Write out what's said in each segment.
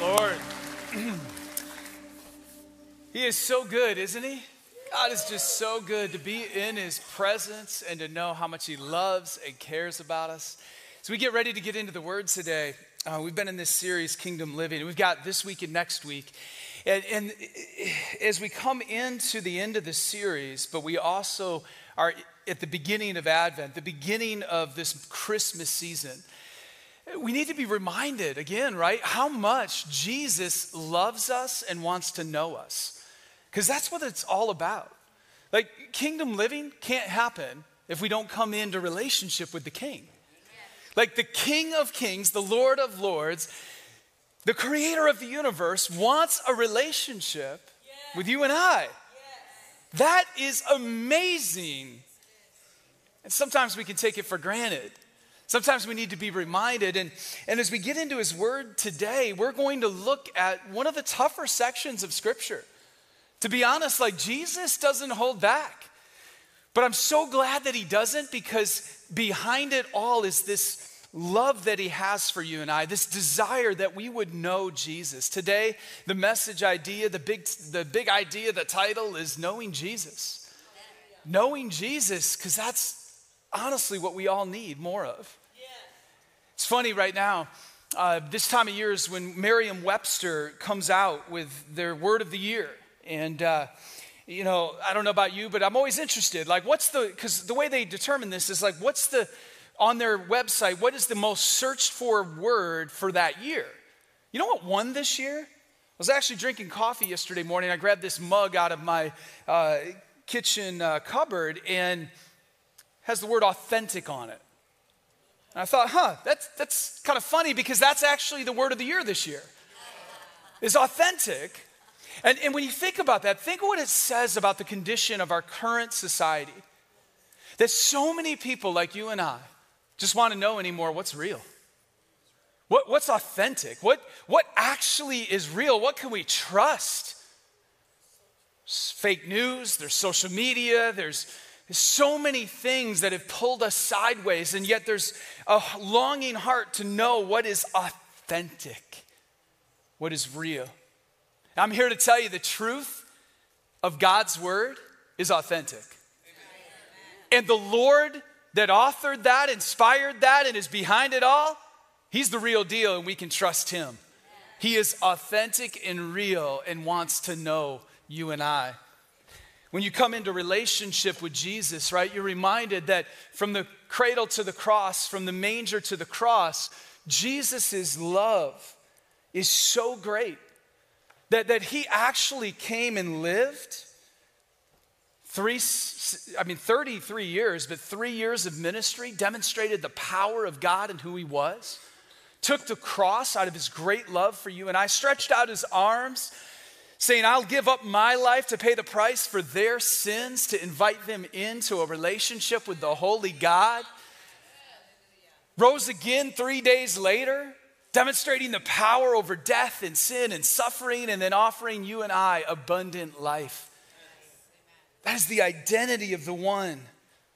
Lord. he is so good, isn't he? God is just so good to be in his presence and to know how much he loves and cares about us. So we get ready to get into the word today. Uh, we've been in this series, Kingdom Living. We've got this week and next week. And, and as we come into the end of the series, but we also are at the beginning of Advent, the beginning of this Christmas season we need to be reminded again, right, how much Jesus loves us and wants to know us. Because that's what it's all about. Like, kingdom living can't happen if we don't come into relationship with the King. Like, the King of Kings, the Lord of Lords, the creator of the universe wants a relationship with you and I. That is amazing. And sometimes we can take it for granted. Sometimes we need to be reminded. And, and as we get into his word today, we're going to look at one of the tougher sections of scripture. To be honest, like Jesus doesn't hold back. But I'm so glad that he doesn't because behind it all is this love that he has for you and I, this desire that we would know Jesus. Today, the message idea, the big, the big idea, the title is knowing Jesus. Knowing Jesus, because that's honestly what we all need more of. It's funny right now. Uh, this time of year is when Merriam Webster comes out with their word of the year. And, uh, you know, I don't know about you, but I'm always interested. Like, what's the, because the way they determine this is like, what's the, on their website, what is the most searched for word for that year? You know what won this year? I was actually drinking coffee yesterday morning. I grabbed this mug out of my uh, kitchen uh, cupboard and has the word authentic on it. And I thought, huh, that's, that's kind of funny because that's actually the word of the year this year, is authentic. And, and when you think about that, think of what it says about the condition of our current society. That so many people like you and I just want to know anymore what's real. What, what's authentic? What, what actually is real? What can we trust? There's fake news, there's social media, there's there's so many things that have pulled us sideways, and yet there's a longing heart to know what is authentic, what is real. I'm here to tell you the truth of God's word is authentic. And the Lord that authored that, inspired that, and is behind it all, He's the real deal, and we can trust Him. He is authentic and real and wants to know you and I. When you come into relationship with Jesus, right, you're reminded that from the cradle to the cross, from the manger to the cross, Jesus' love is so great that, that he actually came and lived three, I mean, 33 years, but three years of ministry, demonstrated the power of God and who he was, took the cross out of his great love for you and I, stretched out his arms saying, I'll give up my life to pay the price for their sins, to invite them into a relationship with the Holy God. Rose again three days later, demonstrating the power over death and sin and suffering, and then offering you and I abundant life. That is the identity of the one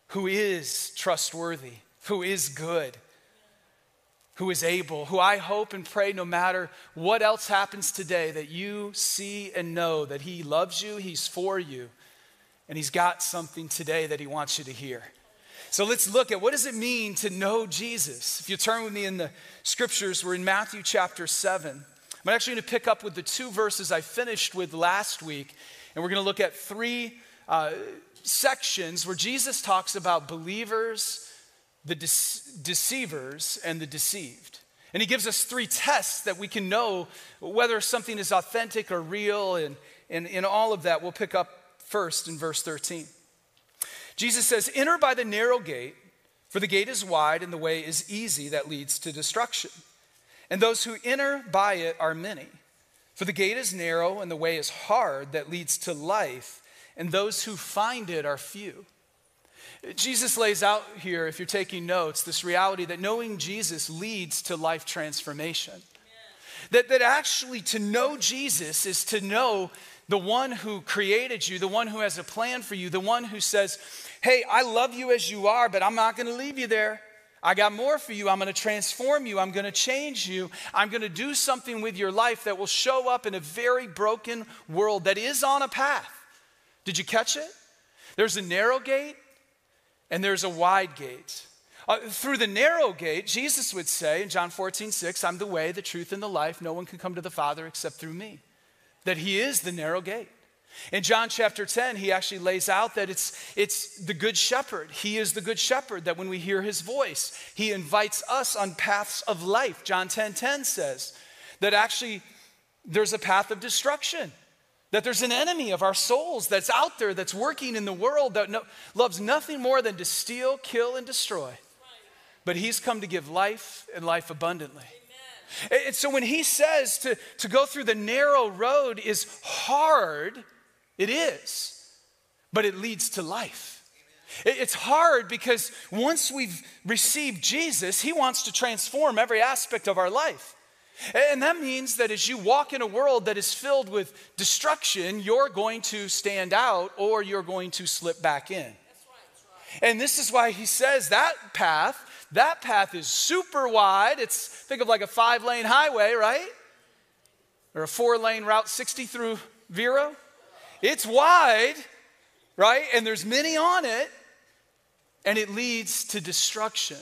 who is trustworthy, who is good who is able, who I hope and pray no matter what else happens today, that you see and know that He loves you, He's for you, and He's got something today that He wants you to hear. So let's look at what does it mean to know Jesus? If you turn with me in the scriptures, we're in Matthew chapter 7. I'm actually going to pick up with the two verses I finished with last week, and we're going to look at three uh, sections where Jesus talks about believers the de- deceivers and the deceived. And he gives us three tests that we can know whether something is authentic or real. And in all of that, we'll pick up first in verse 13. Jesus says, Enter by the narrow gate, for the gate is wide and the way is easy that leads to destruction. And those who enter by it are many. For the gate is narrow and the way is hard that leads to life, and those who find it are few. Jesus lays out here, if you're taking notes, this reality that knowing Jesus leads to life transformation. That, that actually to know Jesus is to know the one who created you, the one who has a plan for you, the one who says, Hey, I love you as you are, but I'm not going to leave you there. I got more for you. I'm going to transform you. I'm going to change you. I'm going to do something with your life that will show up in a very broken world that is on a path. Did you catch it? There's a narrow gate and there's a wide gate. Uh, through the narrow gate, Jesus would say in John 14, 6, I'm the way, the truth, and the life. No one can come to the Father except through me. That He is the narrow gate. In John chapter 10, he actually lays out that it's, it's the good shepherd. He is the good shepherd, that when we hear his voice, he invites us on paths of life. John 10 10 says that actually there's a path of destruction, that there's an enemy of our souls that's out there, that's working in the world, that no, loves nothing more than to steal, kill, and destroy. But he's come to give life and life abundantly. And so when he says to, to go through the narrow road is hard, it is, but it leads to life. It's hard because once we've received Jesus, He wants to transform every aspect of our life. And that means that as you walk in a world that is filled with destruction, you're going to stand out or you're going to slip back in. And this is why he says that path, that path is super wide. It's, think of like a five lane highway, right? Or a four lane Route 60 through Vero. It's wide, right? And there's many on it, and it leads to destruction.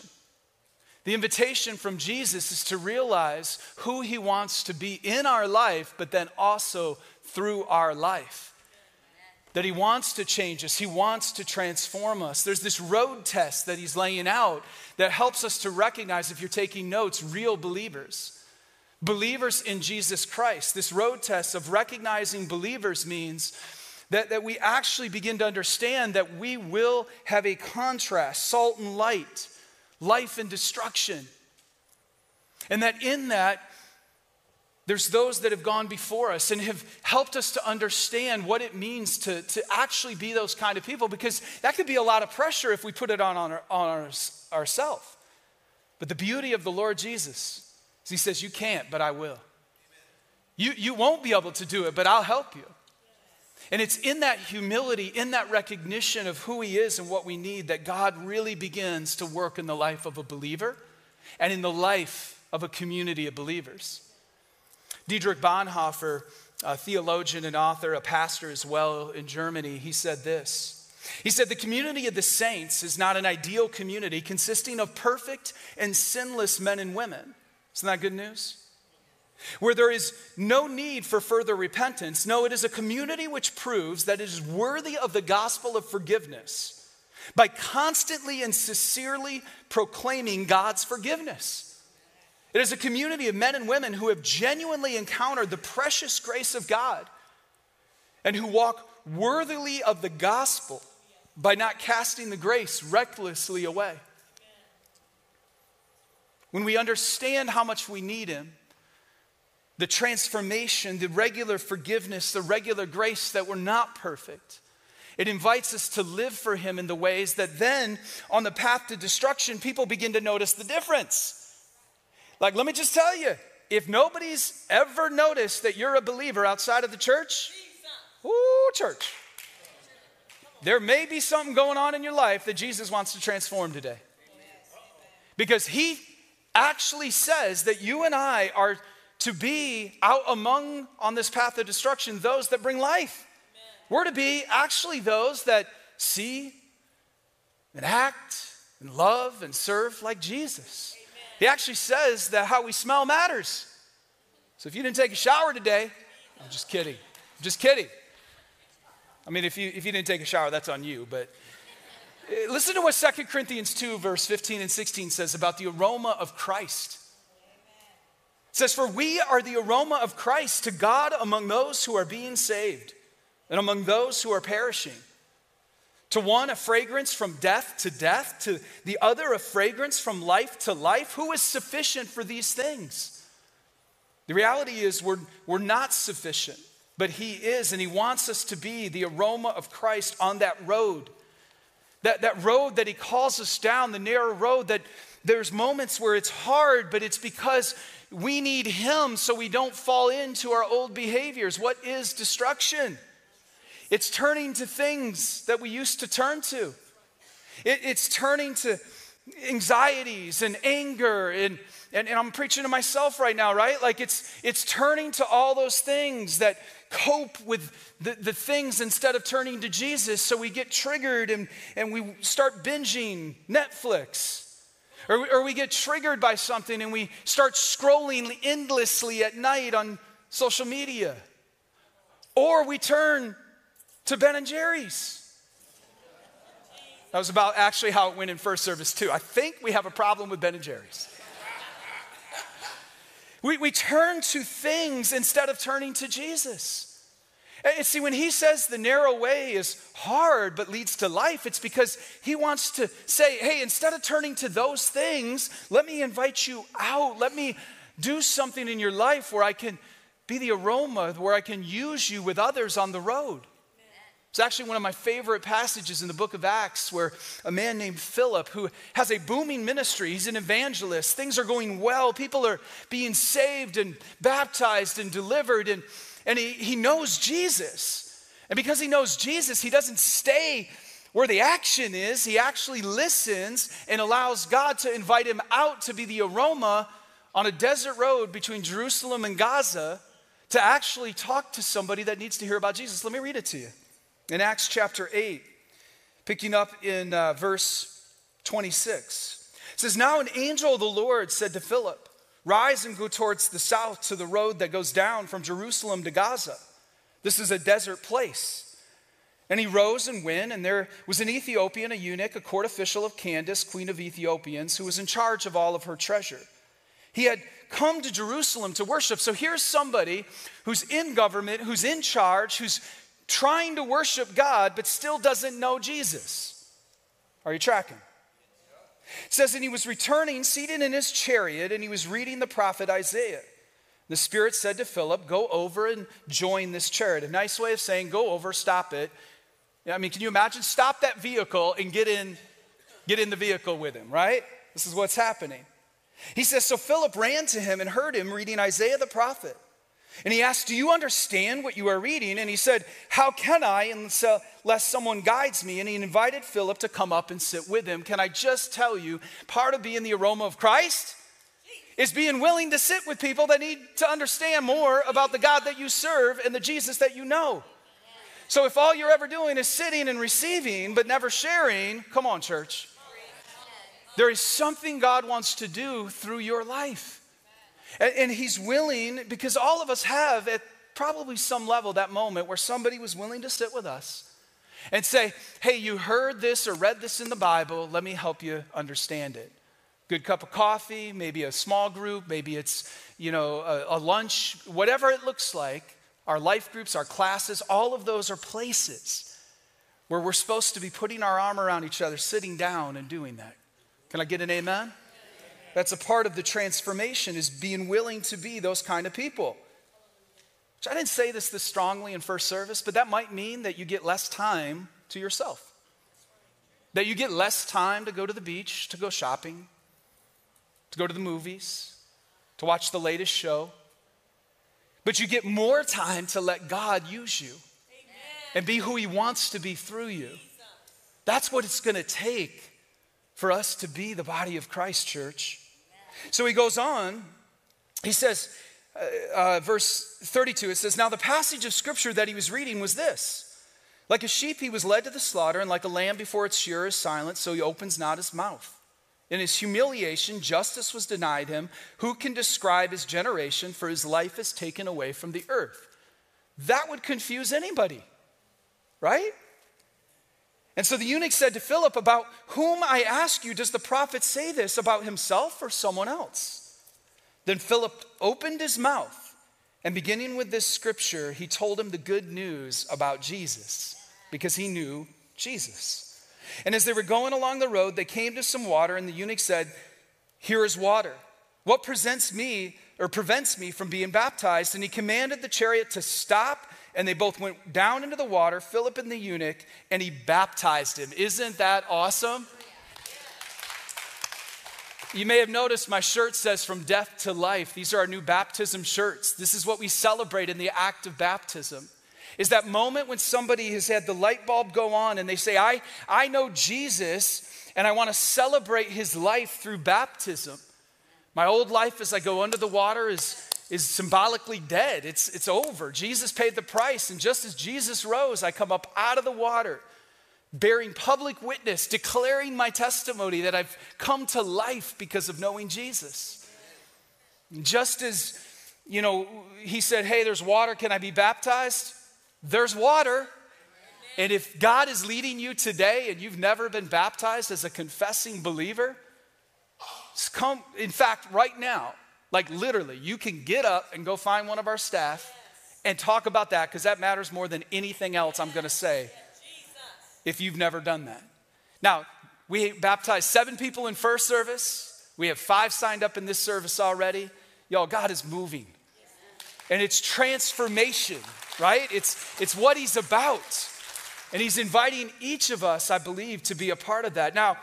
The invitation from Jesus is to realize who he wants to be in our life, but then also through our life. That he wants to change us, he wants to transform us. There's this road test that he's laying out that helps us to recognize, if you're taking notes, real believers. Believers in Jesus Christ. This road test of recognizing believers means that, that we actually begin to understand that we will have a contrast salt and light, life and destruction. And that in that, there's those that have gone before us and have helped us to understand what it means to, to actually be those kind of people because that could be a lot of pressure if we put it on, on, our, on our, ourselves. But the beauty of the Lord Jesus is He says, You can't, but I will. You, you won't be able to do it, but I'll help you. And it's in that humility, in that recognition of who He is and what we need, that God really begins to work in the life of a believer and in the life of a community of believers. Dietrich Bonhoeffer, a theologian and author, a pastor as well in Germany, he said this. He said, The community of the saints is not an ideal community consisting of perfect and sinless men and women. Isn't that good news? Where there is no need for further repentance. No, it is a community which proves that it is worthy of the gospel of forgiveness by constantly and sincerely proclaiming God's forgiveness. It is a community of men and women who have genuinely encountered the precious grace of God and who walk worthily of the gospel by not casting the grace recklessly away. When we understand how much we need Him, the transformation, the regular forgiveness, the regular grace that we're not perfect. It invites us to live for Him in the ways that then, on the path to destruction, people begin to notice the difference. Like, let me just tell you if nobody's ever noticed that you're a believer outside of the church, ooh, church, there may be something going on in your life that Jesus wants to transform today. Because He actually says that you and I are to be out among on this path of destruction those that bring life. Amen. We're to be actually those that see and act and love and serve like Jesus. Amen. He actually says that how we smell matters. So if you didn't take a shower today, I'm just kidding. I'm just kidding. I mean, if you, if you didn't take a shower, that's on you, but eh, listen to what 2 Corinthians 2, verse 15 and 16 says about the aroma of Christ. It says, For we are the aroma of Christ to God among those who are being saved and among those who are perishing. To one, a fragrance from death to death, to the other, a fragrance from life to life. Who is sufficient for these things? The reality is, we're, we're not sufficient, but He is, and He wants us to be the aroma of Christ on that road. That, that road that He calls us down, the narrow road that there's moments where it's hard, but it's because we need Him so we don't fall into our old behaviors. What is destruction? It's turning to things that we used to turn to. It, it's turning to, anxieties and anger and, and, and, I'm preaching to myself right now, right? Like it's it's turning to all those things that cope with the, the things instead of turning to Jesus. So we get triggered and, and we start binging Netflix. Or, or we get triggered by something and we start scrolling endlessly at night on social media. Or we turn to Ben and Jerry's. That was about actually how it went in first service, too. I think we have a problem with Ben and Jerry's. we, we turn to things instead of turning to Jesus. And see, when he says the narrow way is hard but leads to life, it's because he wants to say, hey, instead of turning to those things, let me invite you out. Let me do something in your life where I can be the aroma, where I can use you with others on the road. It's actually one of my favorite passages in the book of Acts where a man named Philip, who has a booming ministry, he's an evangelist, things are going well, people are being saved and baptized and delivered, and, and he, he knows Jesus. And because he knows Jesus, he doesn't stay where the action is, he actually listens and allows God to invite him out to be the aroma on a desert road between Jerusalem and Gaza to actually talk to somebody that needs to hear about Jesus. Let me read it to you. In Acts chapter 8, picking up in uh, verse 26, it says, Now an angel of the Lord said to Philip, Rise and go towards the south to the road that goes down from Jerusalem to Gaza. This is a desert place. And he rose and went, and there was an Ethiopian, a eunuch, a court official of Candace, queen of Ethiopians, who was in charge of all of her treasure. He had come to Jerusalem to worship. So here's somebody who's in government, who's in charge, who's trying to worship God, but still doesn't know Jesus. Are you tracking? It says, and he was returning, seated in his chariot, and he was reading the prophet Isaiah. The Spirit said to Philip, Go over and join this chariot. A nice way of saying, Go over, stop it. I mean, can you imagine? Stop that vehicle and get in, get in the vehicle with him, right? This is what's happening. He says, So Philip ran to him and heard him reading Isaiah the prophet. And he asked, Do you understand what you are reading? And he said, How can I unless someone guides me? And he invited Philip to come up and sit with him. Can I just tell you, part of being the aroma of Christ is being willing to sit with people that need to understand more about the God that you serve and the Jesus that you know. So if all you're ever doing is sitting and receiving but never sharing, come on, church. There is something God wants to do through your life. And, and he's willing, because all of us have at probably some level that moment where somebody was willing to sit with us and say, Hey, you heard this or read this in the Bible, let me help you understand it. Good cup of coffee, maybe a small group, maybe it's, you know, a, a lunch, whatever it looks like. Our life groups, our classes, all of those are places where we're supposed to be putting our arm around each other, sitting down and doing that. Can I get an amen? That's a part of the transformation is being willing to be those kind of people. Which I didn't say this this strongly in first service, but that might mean that you get less time to yourself. That you get less time to go to the beach, to go shopping, to go to the movies, to watch the latest show. But you get more time to let God use you Amen. and be who He wants to be through you. That's what it's going to take for us to be the body of Christ, church. So he goes on, he says, uh, uh, verse 32, it says, Now the passage of scripture that he was reading was this Like a sheep, he was led to the slaughter, and like a lamb before its shearer is silent, so he opens not his mouth. In his humiliation, justice was denied him. Who can describe his generation? For his life is taken away from the earth. That would confuse anybody, right? And so the eunuch said to Philip, About whom I ask you, does the prophet say this, about himself or someone else? Then Philip opened his mouth, and beginning with this scripture, he told him the good news about Jesus, because he knew Jesus. And as they were going along the road, they came to some water, and the eunuch said, Here is water. What presents me or prevents me from being baptized? And he commanded the chariot to stop and they both went down into the water, Philip and the eunuch, and he baptized him. Isn't that awesome? You may have noticed my shirt says from death to life. These are our new baptism shirts. This is what we celebrate in the act of baptism. Is that moment when somebody has had the light bulb go on and they say, I, I know Jesus, and I want to celebrate his life through baptism. My old life as I go under the water is, is symbolically dead. It's, it's over. Jesus paid the price. And just as Jesus rose, I come up out of the water, bearing public witness, declaring my testimony that I've come to life because of knowing Jesus. Just as, you know, he said, Hey, there's water. Can I be baptized? There's water. And if God is leading you today and you've never been baptized as a confessing believer, come, in fact, right now, like literally, you can get up and go find one of our staff and talk about that because that matters more than anything else I'm going to say if you've never done that. Now, we baptized seven people in first service. We have five signed up in this service already. Y'all, God is moving. And it's transformation, right? It's, it's what He's about. And He's inviting each of us, I believe, to be a part of that. Now,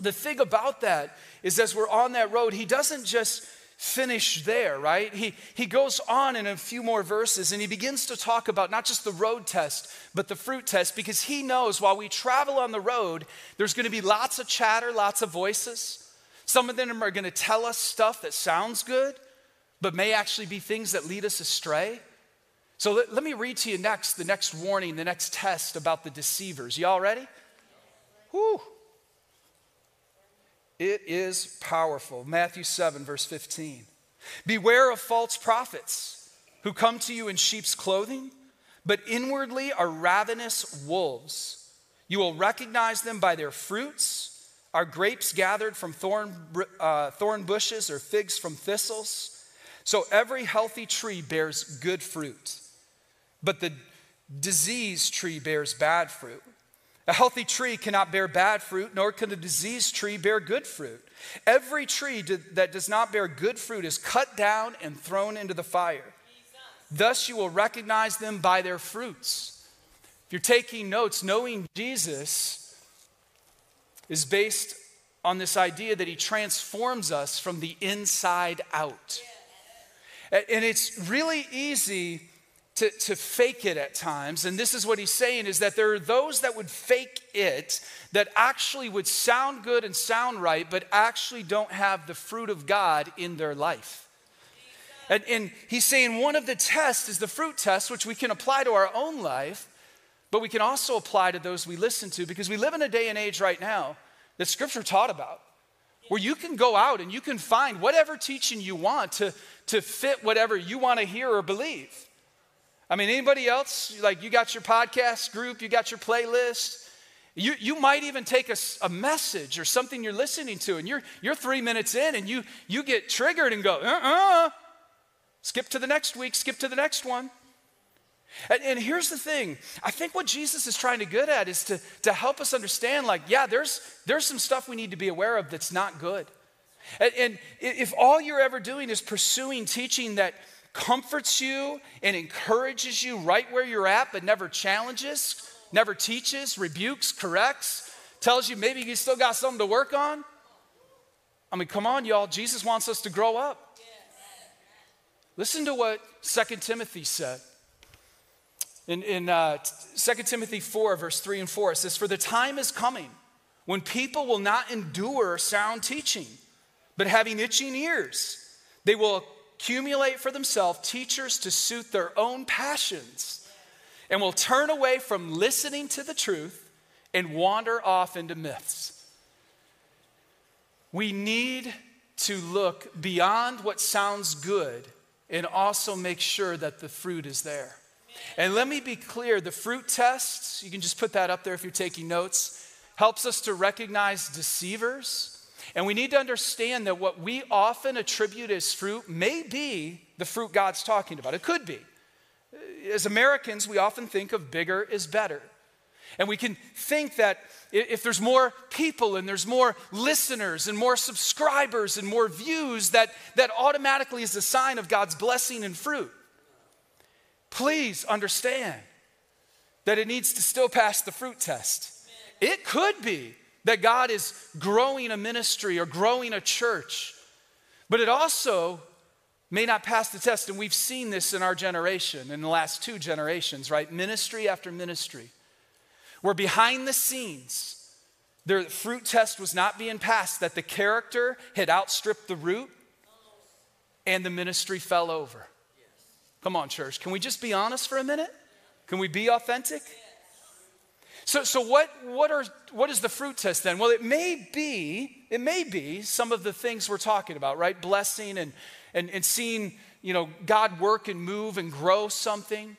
the thing about that is as we're on that road, He doesn't just finish there, right? He, he goes on in a few more verses and he begins to talk about not just the road test, but the fruit test, because he knows while we travel on the road, there's going to be lots of chatter, lots of voices. Some of them are going to tell us stuff that sounds good, but may actually be things that lead us astray. So let, let me read to you next the next warning, the next test about the deceivers. Y'all ready? Whew. It is powerful. Matthew 7, verse 15. Beware of false prophets who come to you in sheep's clothing, but inwardly are ravenous wolves. You will recognize them by their fruits. Are grapes gathered from thorn, uh, thorn bushes or figs from thistles? So every healthy tree bears good fruit but the diseased tree bears bad fruit. A healthy tree cannot bear bad fruit, nor can a diseased tree bear good fruit. Every tree that does not bear good fruit is cut down and thrown into the fire. Thus you will recognize them by their fruits. If you're taking notes, knowing Jesus is based on this idea that he transforms us from the inside out. And it's really easy to, to fake it at times. And this is what he's saying is that there are those that would fake it that actually would sound good and sound right, but actually don't have the fruit of God in their life. And, and he's saying one of the tests is the fruit test, which we can apply to our own life, but we can also apply to those we listen to because we live in a day and age right now that scripture taught about where you can go out and you can find whatever teaching you want to, to fit whatever you want to hear or believe. I mean, anybody else? Like, you got your podcast group, you got your playlist. You, you might even take a, a message or something you're listening to, and you're, you're three minutes in, and you, you get triggered and go, uh uh-uh. uh, skip to the next week, skip to the next one. And, and, here's the thing I think what Jesus is trying to get at is to, to help us understand, like, yeah, there's, there's some stuff we need to be aware of that's not good. And, and if all you're ever doing is pursuing teaching that, comforts you and encourages you right where you're at, but never challenges, never teaches, rebukes, corrects, tells you maybe you still got something to work on. I mean, come on, y'all. Jesus wants us to grow up. Listen to what 2 Timothy said. In, in uh, 2 Timothy 4, verse 3 and 4, it says, For the time is coming when people will not endure sound teaching, but having itching ears, they will accumulate for themselves teachers to suit their own passions and will turn away from listening to the truth and wander off into myths. We need to look beyond what sounds good and also make sure that the fruit is there. And let me be clear the fruit tests, you can just put that up there if you're taking notes, helps us to recognize deceivers and we need to understand that what we often attribute as fruit may be the fruit God's talking about. It could be. As Americans, we often think of bigger is better. And we can think that if there's more people and there's more listeners and more subscribers and more views, that, that automatically is a sign of God's blessing and fruit. Please understand that it needs to still pass the fruit test. It could be that God is growing a ministry or growing a church, but it also may not pass the test. And we've seen this in our generation, in the last two generations, right? Ministry after ministry, where behind the scenes, Their fruit test was not being passed, that the character had outstripped the root and the ministry fell over. Come on, church. Can we just be honest for a minute? Can we be authentic? So, so what, what, are, what is the fruit test then? Well, it may be, it may be some of the things we're talking about, right? Blessing and, and, and seeing, you know, God work and move and grow something.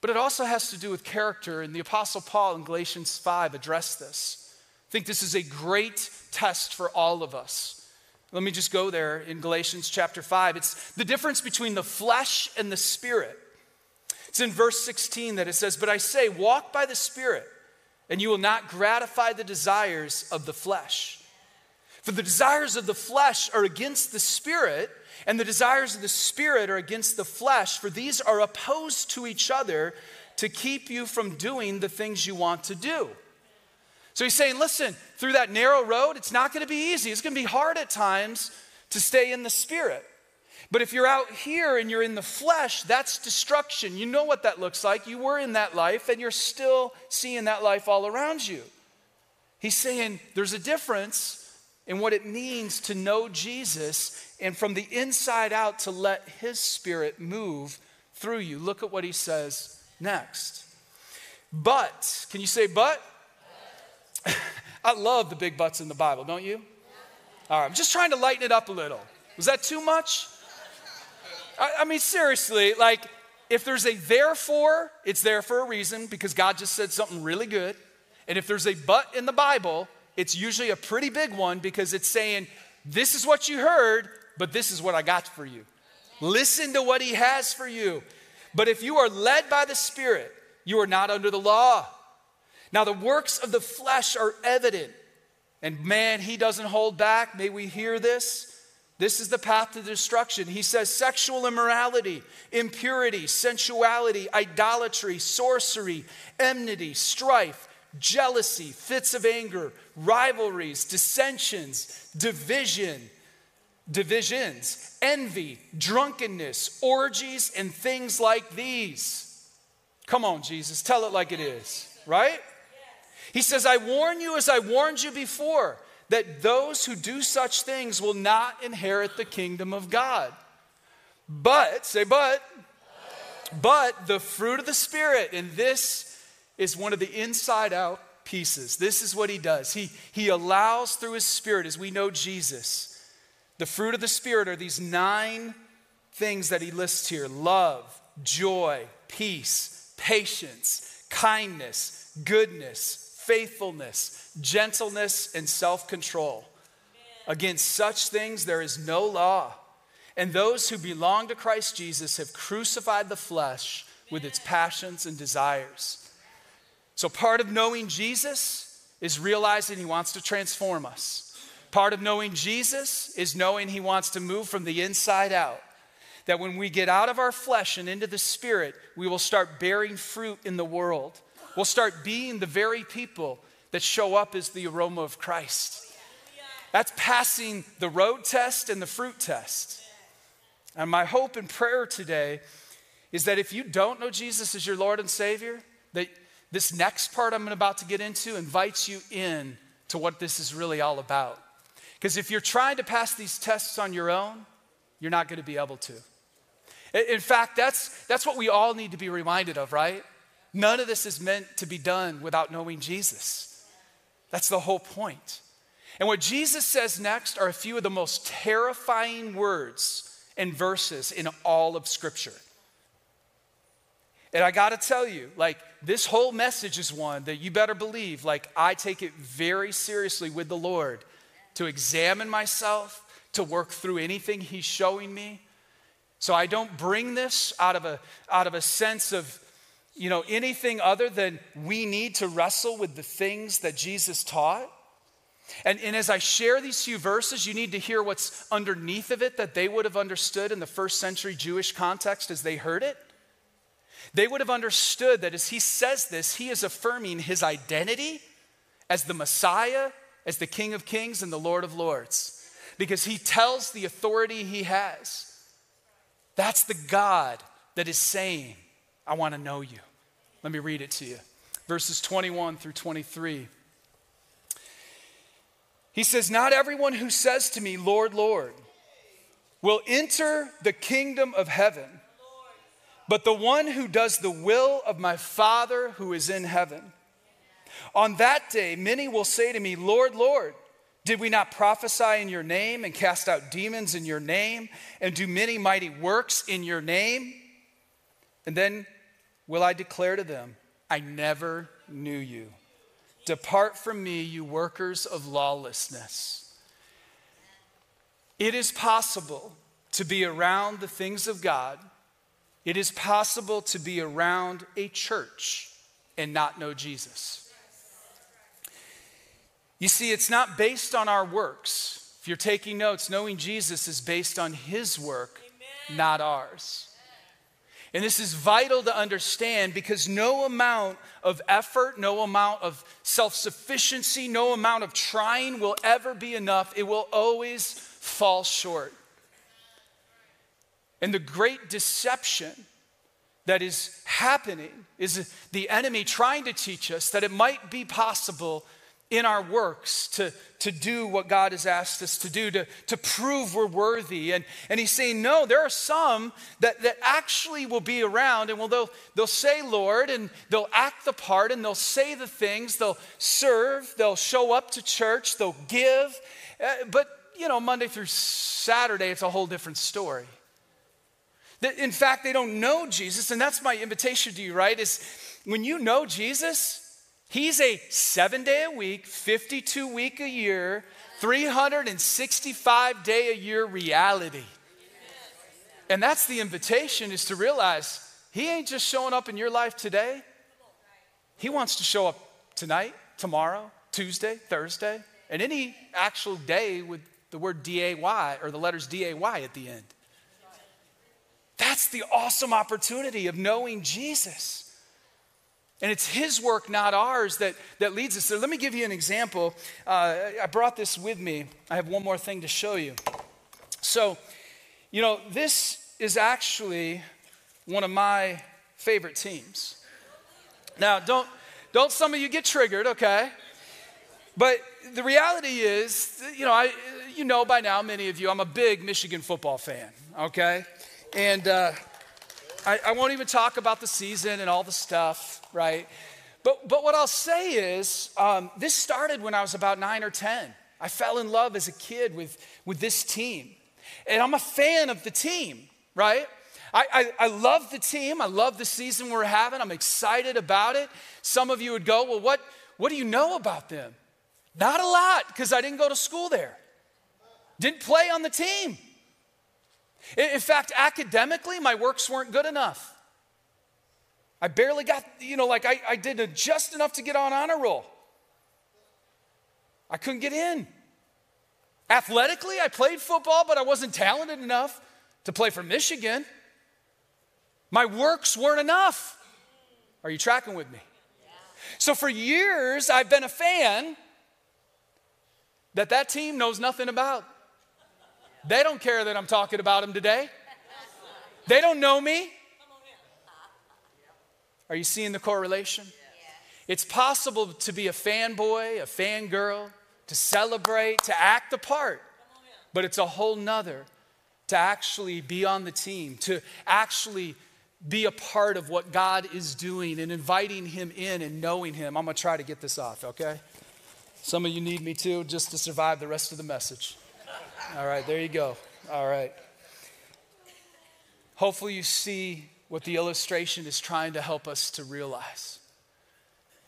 But it also has to do with character, and the Apostle Paul in Galatians 5 addressed this I think this is a great test for all of us. Let me just go there in Galatians chapter 5. It's the difference between the flesh and the spirit. It's in verse 16 that it says, But I say, walk by the spirit, and you will not gratify the desires of the flesh. For the desires of the flesh are against the spirit, and the desires of the spirit are against the flesh, for these are opposed to each other to keep you from doing the things you want to do. So he's saying, listen, through that narrow road, it's not going to be easy. It's going to be hard at times to stay in the spirit. But if you're out here and you're in the flesh, that's destruction. You know what that looks like. You were in that life and you're still seeing that life all around you. He's saying there's a difference in what it means to know Jesus and from the inside out to let his spirit move through you. Look at what he says next. But, can you say, but? I love the big butts in the Bible, don't you? All right, I'm just trying to lighten it up a little. Was that too much? I, I mean, seriously, like, if there's a therefore, it's there for a reason because God just said something really good. And if there's a but in the Bible, it's usually a pretty big one because it's saying, this is what you heard, but this is what I got for you. Listen to what He has for you. But if you are led by the Spirit, you are not under the law. Now, the works of the flesh are evident. And man, he doesn't hold back. May we hear this. This is the path to destruction. He says sexual immorality, impurity, sensuality, idolatry, sorcery, enmity, strife, jealousy, fits of anger, rivalries, dissensions, division, divisions, envy, drunkenness, orgies, and things like these. Come on, Jesus, tell it like it is, right? He says, I warn you as I warned you before, that those who do such things will not inherit the kingdom of God. But, say, but, but the fruit of the Spirit, and this is one of the inside out pieces. This is what he does. He, he allows through his Spirit, as we know Jesus, the fruit of the Spirit are these nine things that he lists here love, joy, peace, patience, kindness, goodness faithfulness, gentleness, and self control. Against such things there is no law. And those who belong to Christ Jesus have crucified the flesh with its passions and desires. So, part of knowing Jesus is realizing he wants to transform us. Part of knowing Jesus is knowing he wants to move from the inside out. That when we get out of our flesh and into the spirit, we will start bearing fruit in the world. We'll start being the very people that show up as the aroma of Christ. That's passing the road test and the fruit test. And my hope and prayer today is that if you don't know Jesus as your Lord and Savior, that this next part I'm about to get into invites you in to what this is really all about. Because if you're trying to pass these tests on your own, you're not going to be able to. In fact, that's, that's what we all need to be reminded of, right? None of this is meant to be done without knowing Jesus. That's the whole point. And what Jesus says next are a few of the most terrifying words and verses in all of Scripture. And I got to tell you, like, this whole message is one that you better believe, like, I take it very seriously with the Lord to examine myself, to work through anything He's showing me. So I don't bring this out of a, out of a sense of you know, anything other than we need to wrestle with the things that Jesus taught. And, and as I share these few verses, you need to hear what's underneath of it that they would have understood in the first century Jewish context as they heard it. They would have understood that as he says this, he is affirming his identity as the Messiah, as the King of Kings and the Lord of Lords, because he tells the authority he has. That's the God that is saying, I want to know you. Let me read it to you. Verses 21 through 23. He says, Not everyone who says to me, Lord, Lord, will enter the kingdom of heaven, but the one who does the will of my Father who is in heaven. On that day, many will say to me, Lord, Lord, did we not prophesy in your name and cast out demons in your name and do many mighty works in your name? And then will I declare to them, I never knew you. Depart from me, you workers of lawlessness. It is possible to be around the things of God. It is possible to be around a church and not know Jesus. You see, it's not based on our works. If you're taking notes, knowing Jesus is based on his work, Amen. not ours. And this is vital to understand because no amount of effort, no amount of self sufficiency, no amount of trying will ever be enough. It will always fall short. And the great deception that is happening is the enemy trying to teach us that it might be possible in our works to, to do what God has asked us to do, to, to prove we're worthy. And, and he's saying, no, there are some that, that actually will be around and well, they'll, they'll say, Lord, and they'll act the part and they'll say the things, they'll serve, they'll show up to church, they'll give. Uh, but, you know, Monday through Saturday, it's a whole different story. That, In fact, they don't know Jesus, and that's my invitation to you, right? Is when you know Jesus, He's a seven day a week, 52 week a year, 365 day a year reality. And that's the invitation is to realize he ain't just showing up in your life today. He wants to show up tonight, tomorrow, Tuesday, Thursday, and any actual day with the word D A Y or the letters D A Y at the end. That's the awesome opportunity of knowing Jesus. And it's His work, not ours, that, that leads us. So let me give you an example. Uh, I brought this with me. I have one more thing to show you. So, you know, this is actually one of my favorite teams. Now, don't, don't some of you get triggered, okay? But the reality is, you know, I, you know by now, many of you, I'm a big Michigan football fan, okay? And uh, I, I won't even talk about the season and all the stuff right? But, but what I'll say is, um, this started when I was about nine or 10. I fell in love as a kid with, with this team. And I'm a fan of the team, right? I, I, I, love the team. I love the season we're having. I'm excited about it. Some of you would go, Well, what, what do you know about them? Not a lot, because I didn't go to school there, didn't play on the team. In, fact, academically, my works weren't good enough. I barely got, you know, like I, I did just enough to get on honor roll. I couldn't get in. Athletically, I played football, but I wasn't talented enough to play for Michigan. My works weren't enough. Are you tracking with me? So for years, I've been a fan that that team knows nothing about. They don't care that I'm talking about them today. They don't know me. Are you seeing the correlation? It's possible to be a fanboy, a fangirl, to celebrate, to act the part, but it's a whole nother to actually be on the team, to actually be a part of what God is doing and inviting Him in and knowing Him. I'm gonna try to get this off, okay? Some of you need me too, just to survive the rest of the message. All right, there you go. All right. Hopefully, you see what the illustration is trying to help us to realize.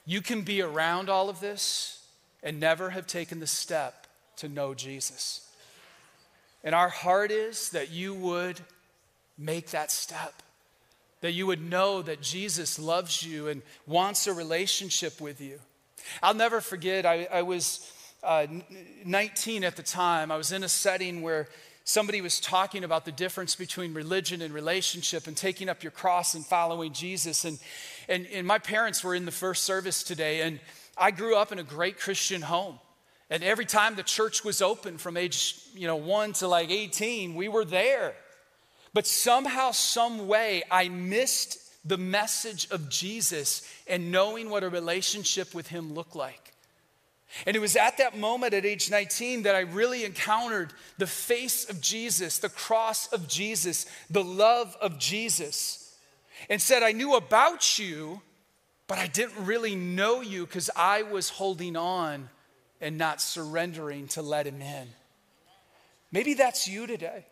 You can be around all of this and never have taken the step to know Jesus. And our heart is that you would make that step, that you would know that Jesus loves you and wants a relationship with you. I'll never forget, I, I was uh, 19 at the time. I was in a setting where somebody was talking about the difference between religion and relationship and taking up your cross and following Jesus. And, and, and my parents were in the first service today, and I grew up in a great Christian home. And every time the church was open from age, you know, one to like 18, we were there. But somehow, some way, I missed the message of Jesus and knowing what a relationship with him looked like. And it was at that moment at age 19 that I really encountered the face of Jesus, the cross of Jesus, the love of Jesus, and said, I knew about you, but I didn't really know you because I was holding on and not surrendering to let him in. Maybe that's you today.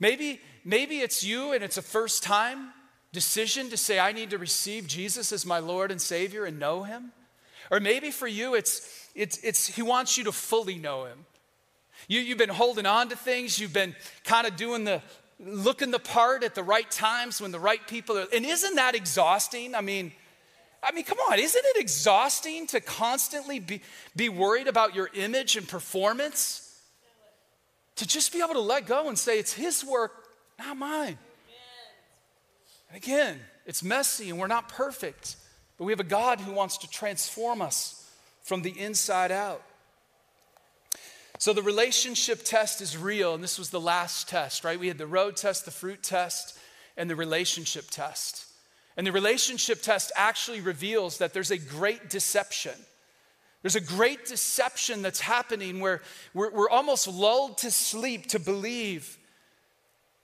Maybe, maybe it's you and it's a first time decision to say, I need to receive Jesus as my Lord and Savior and know him. Or maybe for you, it's, it's, it's he wants you to fully know him. You, you've been holding on to things, you've been kind of doing the looking the part at the right times when the right people are. And isn't that exhausting? I mean, I mean, come on, isn't it exhausting to constantly be, be worried about your image and performance? To just be able to let go and say, it's his work, not mine. And again, it's messy and we're not perfect, but we have a God who wants to transform us from the inside out. So the relationship test is real, and this was the last test, right? We had the road test, the fruit test, and the relationship test. And the relationship test actually reveals that there's a great deception. There's a great deception that's happening where we're, we're, almost lulled to sleep to believe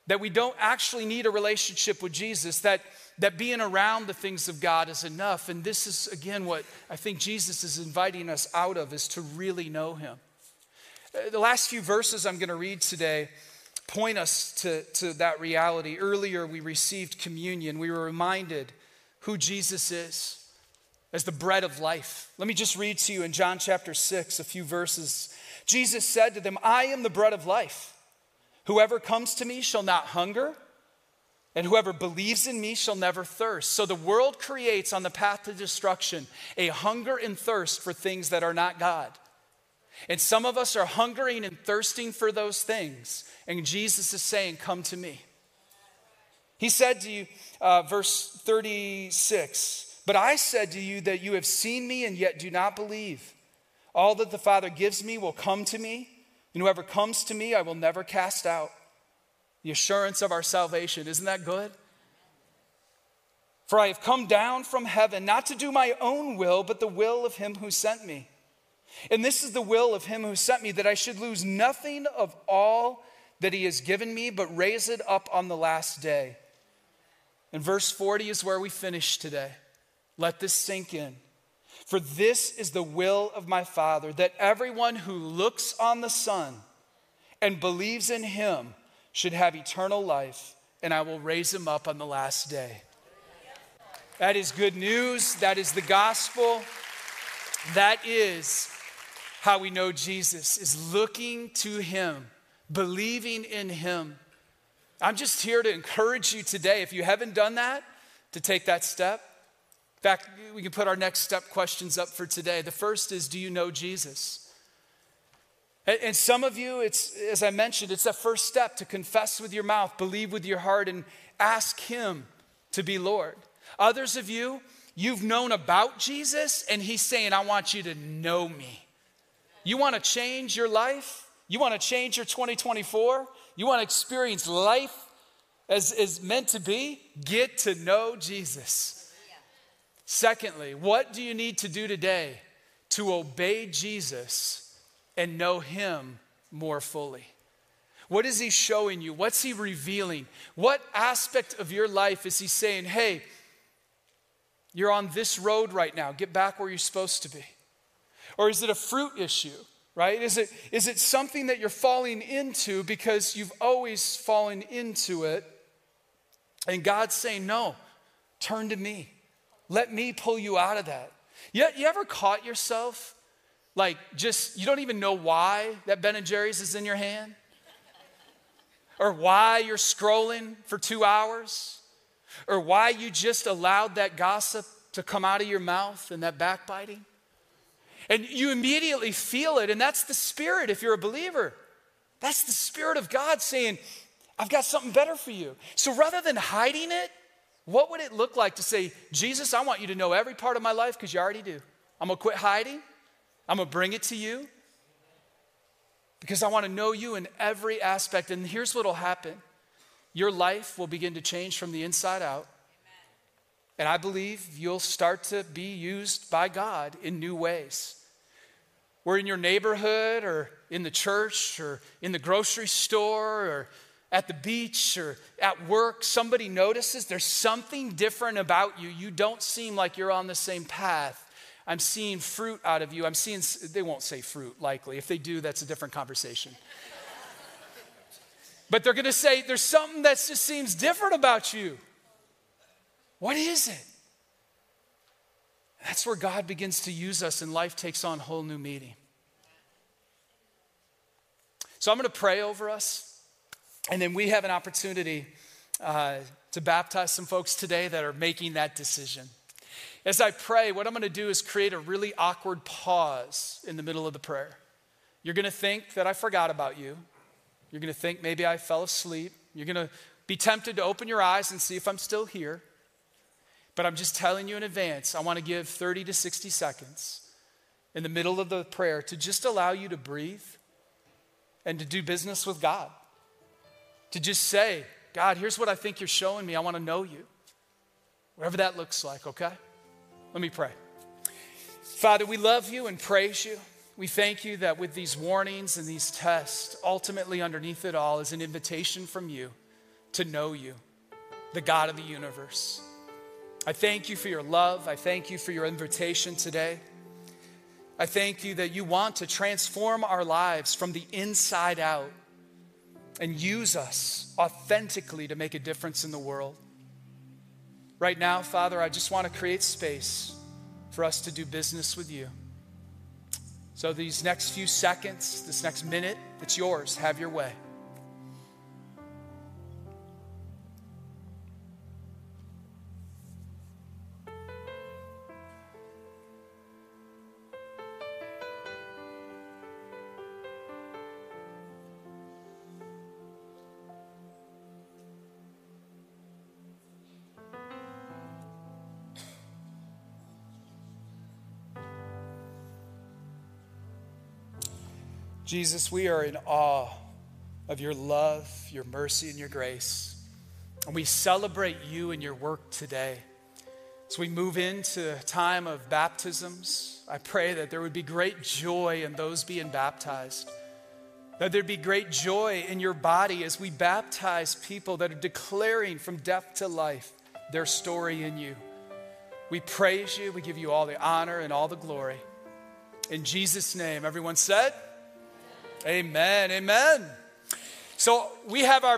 that we don't actually need a relationship with Jesus, that, that being around the things of God is enough. And this is, again, what I think Jesus is inviting us out of, is to really know Him. Uh, the last few verses I'm going to read today point us to, to that reality. Earlier, we received communion. We were reminded who Jesus is as the bread of life. Let me just read to you in John chapter 6 a few verses. Jesus said to them, I am the bread of life. Whoever comes to me shall not hunger, and whoever believes in me shall never thirst. So the world creates on the path to destruction a hunger and thirst for things that are not God. And some of us are hungering and thirsting for those things. And Jesus is saying, Come to me. He said to you, uh, verse 36, But I said to you that you have seen me and yet do not believe. All that the Father gives me will come to me, and whoever comes to me I will never cast out. The assurance of our salvation. Isn't that good? For I have come down from heaven not to do my own will, but the will of him who sent me. And this is the will of him who sent me, that I should lose nothing of all that he has given me, but raise it up on the last day. And verse 40 is where we finish today. Let this sink in. For this is the will of my Father, that everyone who looks on the Son and believes in him should have eternal life, and I will raise him up on the last day. That is good news. That is the gospel. That is how we know Jesus is looking to him, believing in him. I'm just here to encourage you today, if you haven't done that, to take that step. In fact, we can put our next step questions up for today. The first is Do you know Jesus? And some of you, it's, as I mentioned, it's that first step to confess with your mouth, believe with your heart, and ask Him to be Lord. Others of you, you've known about Jesus, and He's saying, I want you to know me. You want to change your life? You want to change your 2024? You want to experience life as is meant to be? Get to know Jesus. Secondly, what do you need to do today to obey Jesus and know Him more fully? What is He showing you? What's He revealing? What aspect of your life is He saying, hey, you're on this road right now, get back where you're supposed to be? Or is it a fruit issue, right? Is it, is it something that you're falling into because you've always fallen into it? And God's saying, no, turn to me. Let me pull you out of that. You, you ever caught yourself like just, you don't even know why that Ben and Jerry's is in your hand? Or why you're scrolling for two hours? Or why you just allowed that gossip to come out of your mouth and that backbiting? And you immediately feel it, and that's the Spirit if you're a believer. That's the Spirit of God saying, I've got something better for you. So rather than hiding it, what would it look like to say, Jesus, I want you to know every part of my life because you already do. I'm gonna quit hiding, I'm gonna bring it to you because I wanna know you in every aspect. And here's what'll happen your life will begin to change from the inside out. And I believe you'll start to be used by God in new ways. where in your neighborhood or in the church or in the grocery store or at the beach or at work, somebody notices there's something different about you. You don't seem like you're on the same path. I'm seeing fruit out of you. I'm seeing, they won't say fruit likely. If they do, that's a different conversation. but they're going to say, there's something that just seems different about you. What is it? That's where God begins to use us and life takes on a whole new meaning. So I'm going to pray over us, and then we have an opportunity uh, to baptize some folks today that are making that decision. As I pray, what I'm going to do is create a really awkward pause in the middle of the prayer. You're going to think that I forgot about you. You're going to think maybe I fell asleep. You're going to be tempted to open your eyes and see if I'm still here. But I'm just telling you in advance, I want to give 30 to 60 seconds in the middle of the prayer to just allow you to breathe and to do business with God. To just say, God, here's what I think you're showing me. I want to know you. Whatever that looks like, okay? Let me pray. Father, we love you and praise you. We thank you that with these warnings and these tests, ultimately underneath it all is an invitation from you to know you, the God of the universe. I thank you for your love. I thank you for your invitation today. I thank you that you want to transform our lives from the inside out and use us authentically to make a difference in the world. Right now, Father, I just want to create space for us to do business with you. So, these next few seconds, this next minute, it's yours. Have your way. Jesus, we are in awe of your love, your mercy, and your grace. And we celebrate you and your work today. As we move into a time of baptisms, I pray that there would be great joy in those being baptized. That there'd be great joy in your body as we baptize people that are declaring from death to life their story in you. We praise you. We give you all the honor and all the glory. In Jesus' name, everyone said, Amen. Amen. So we have our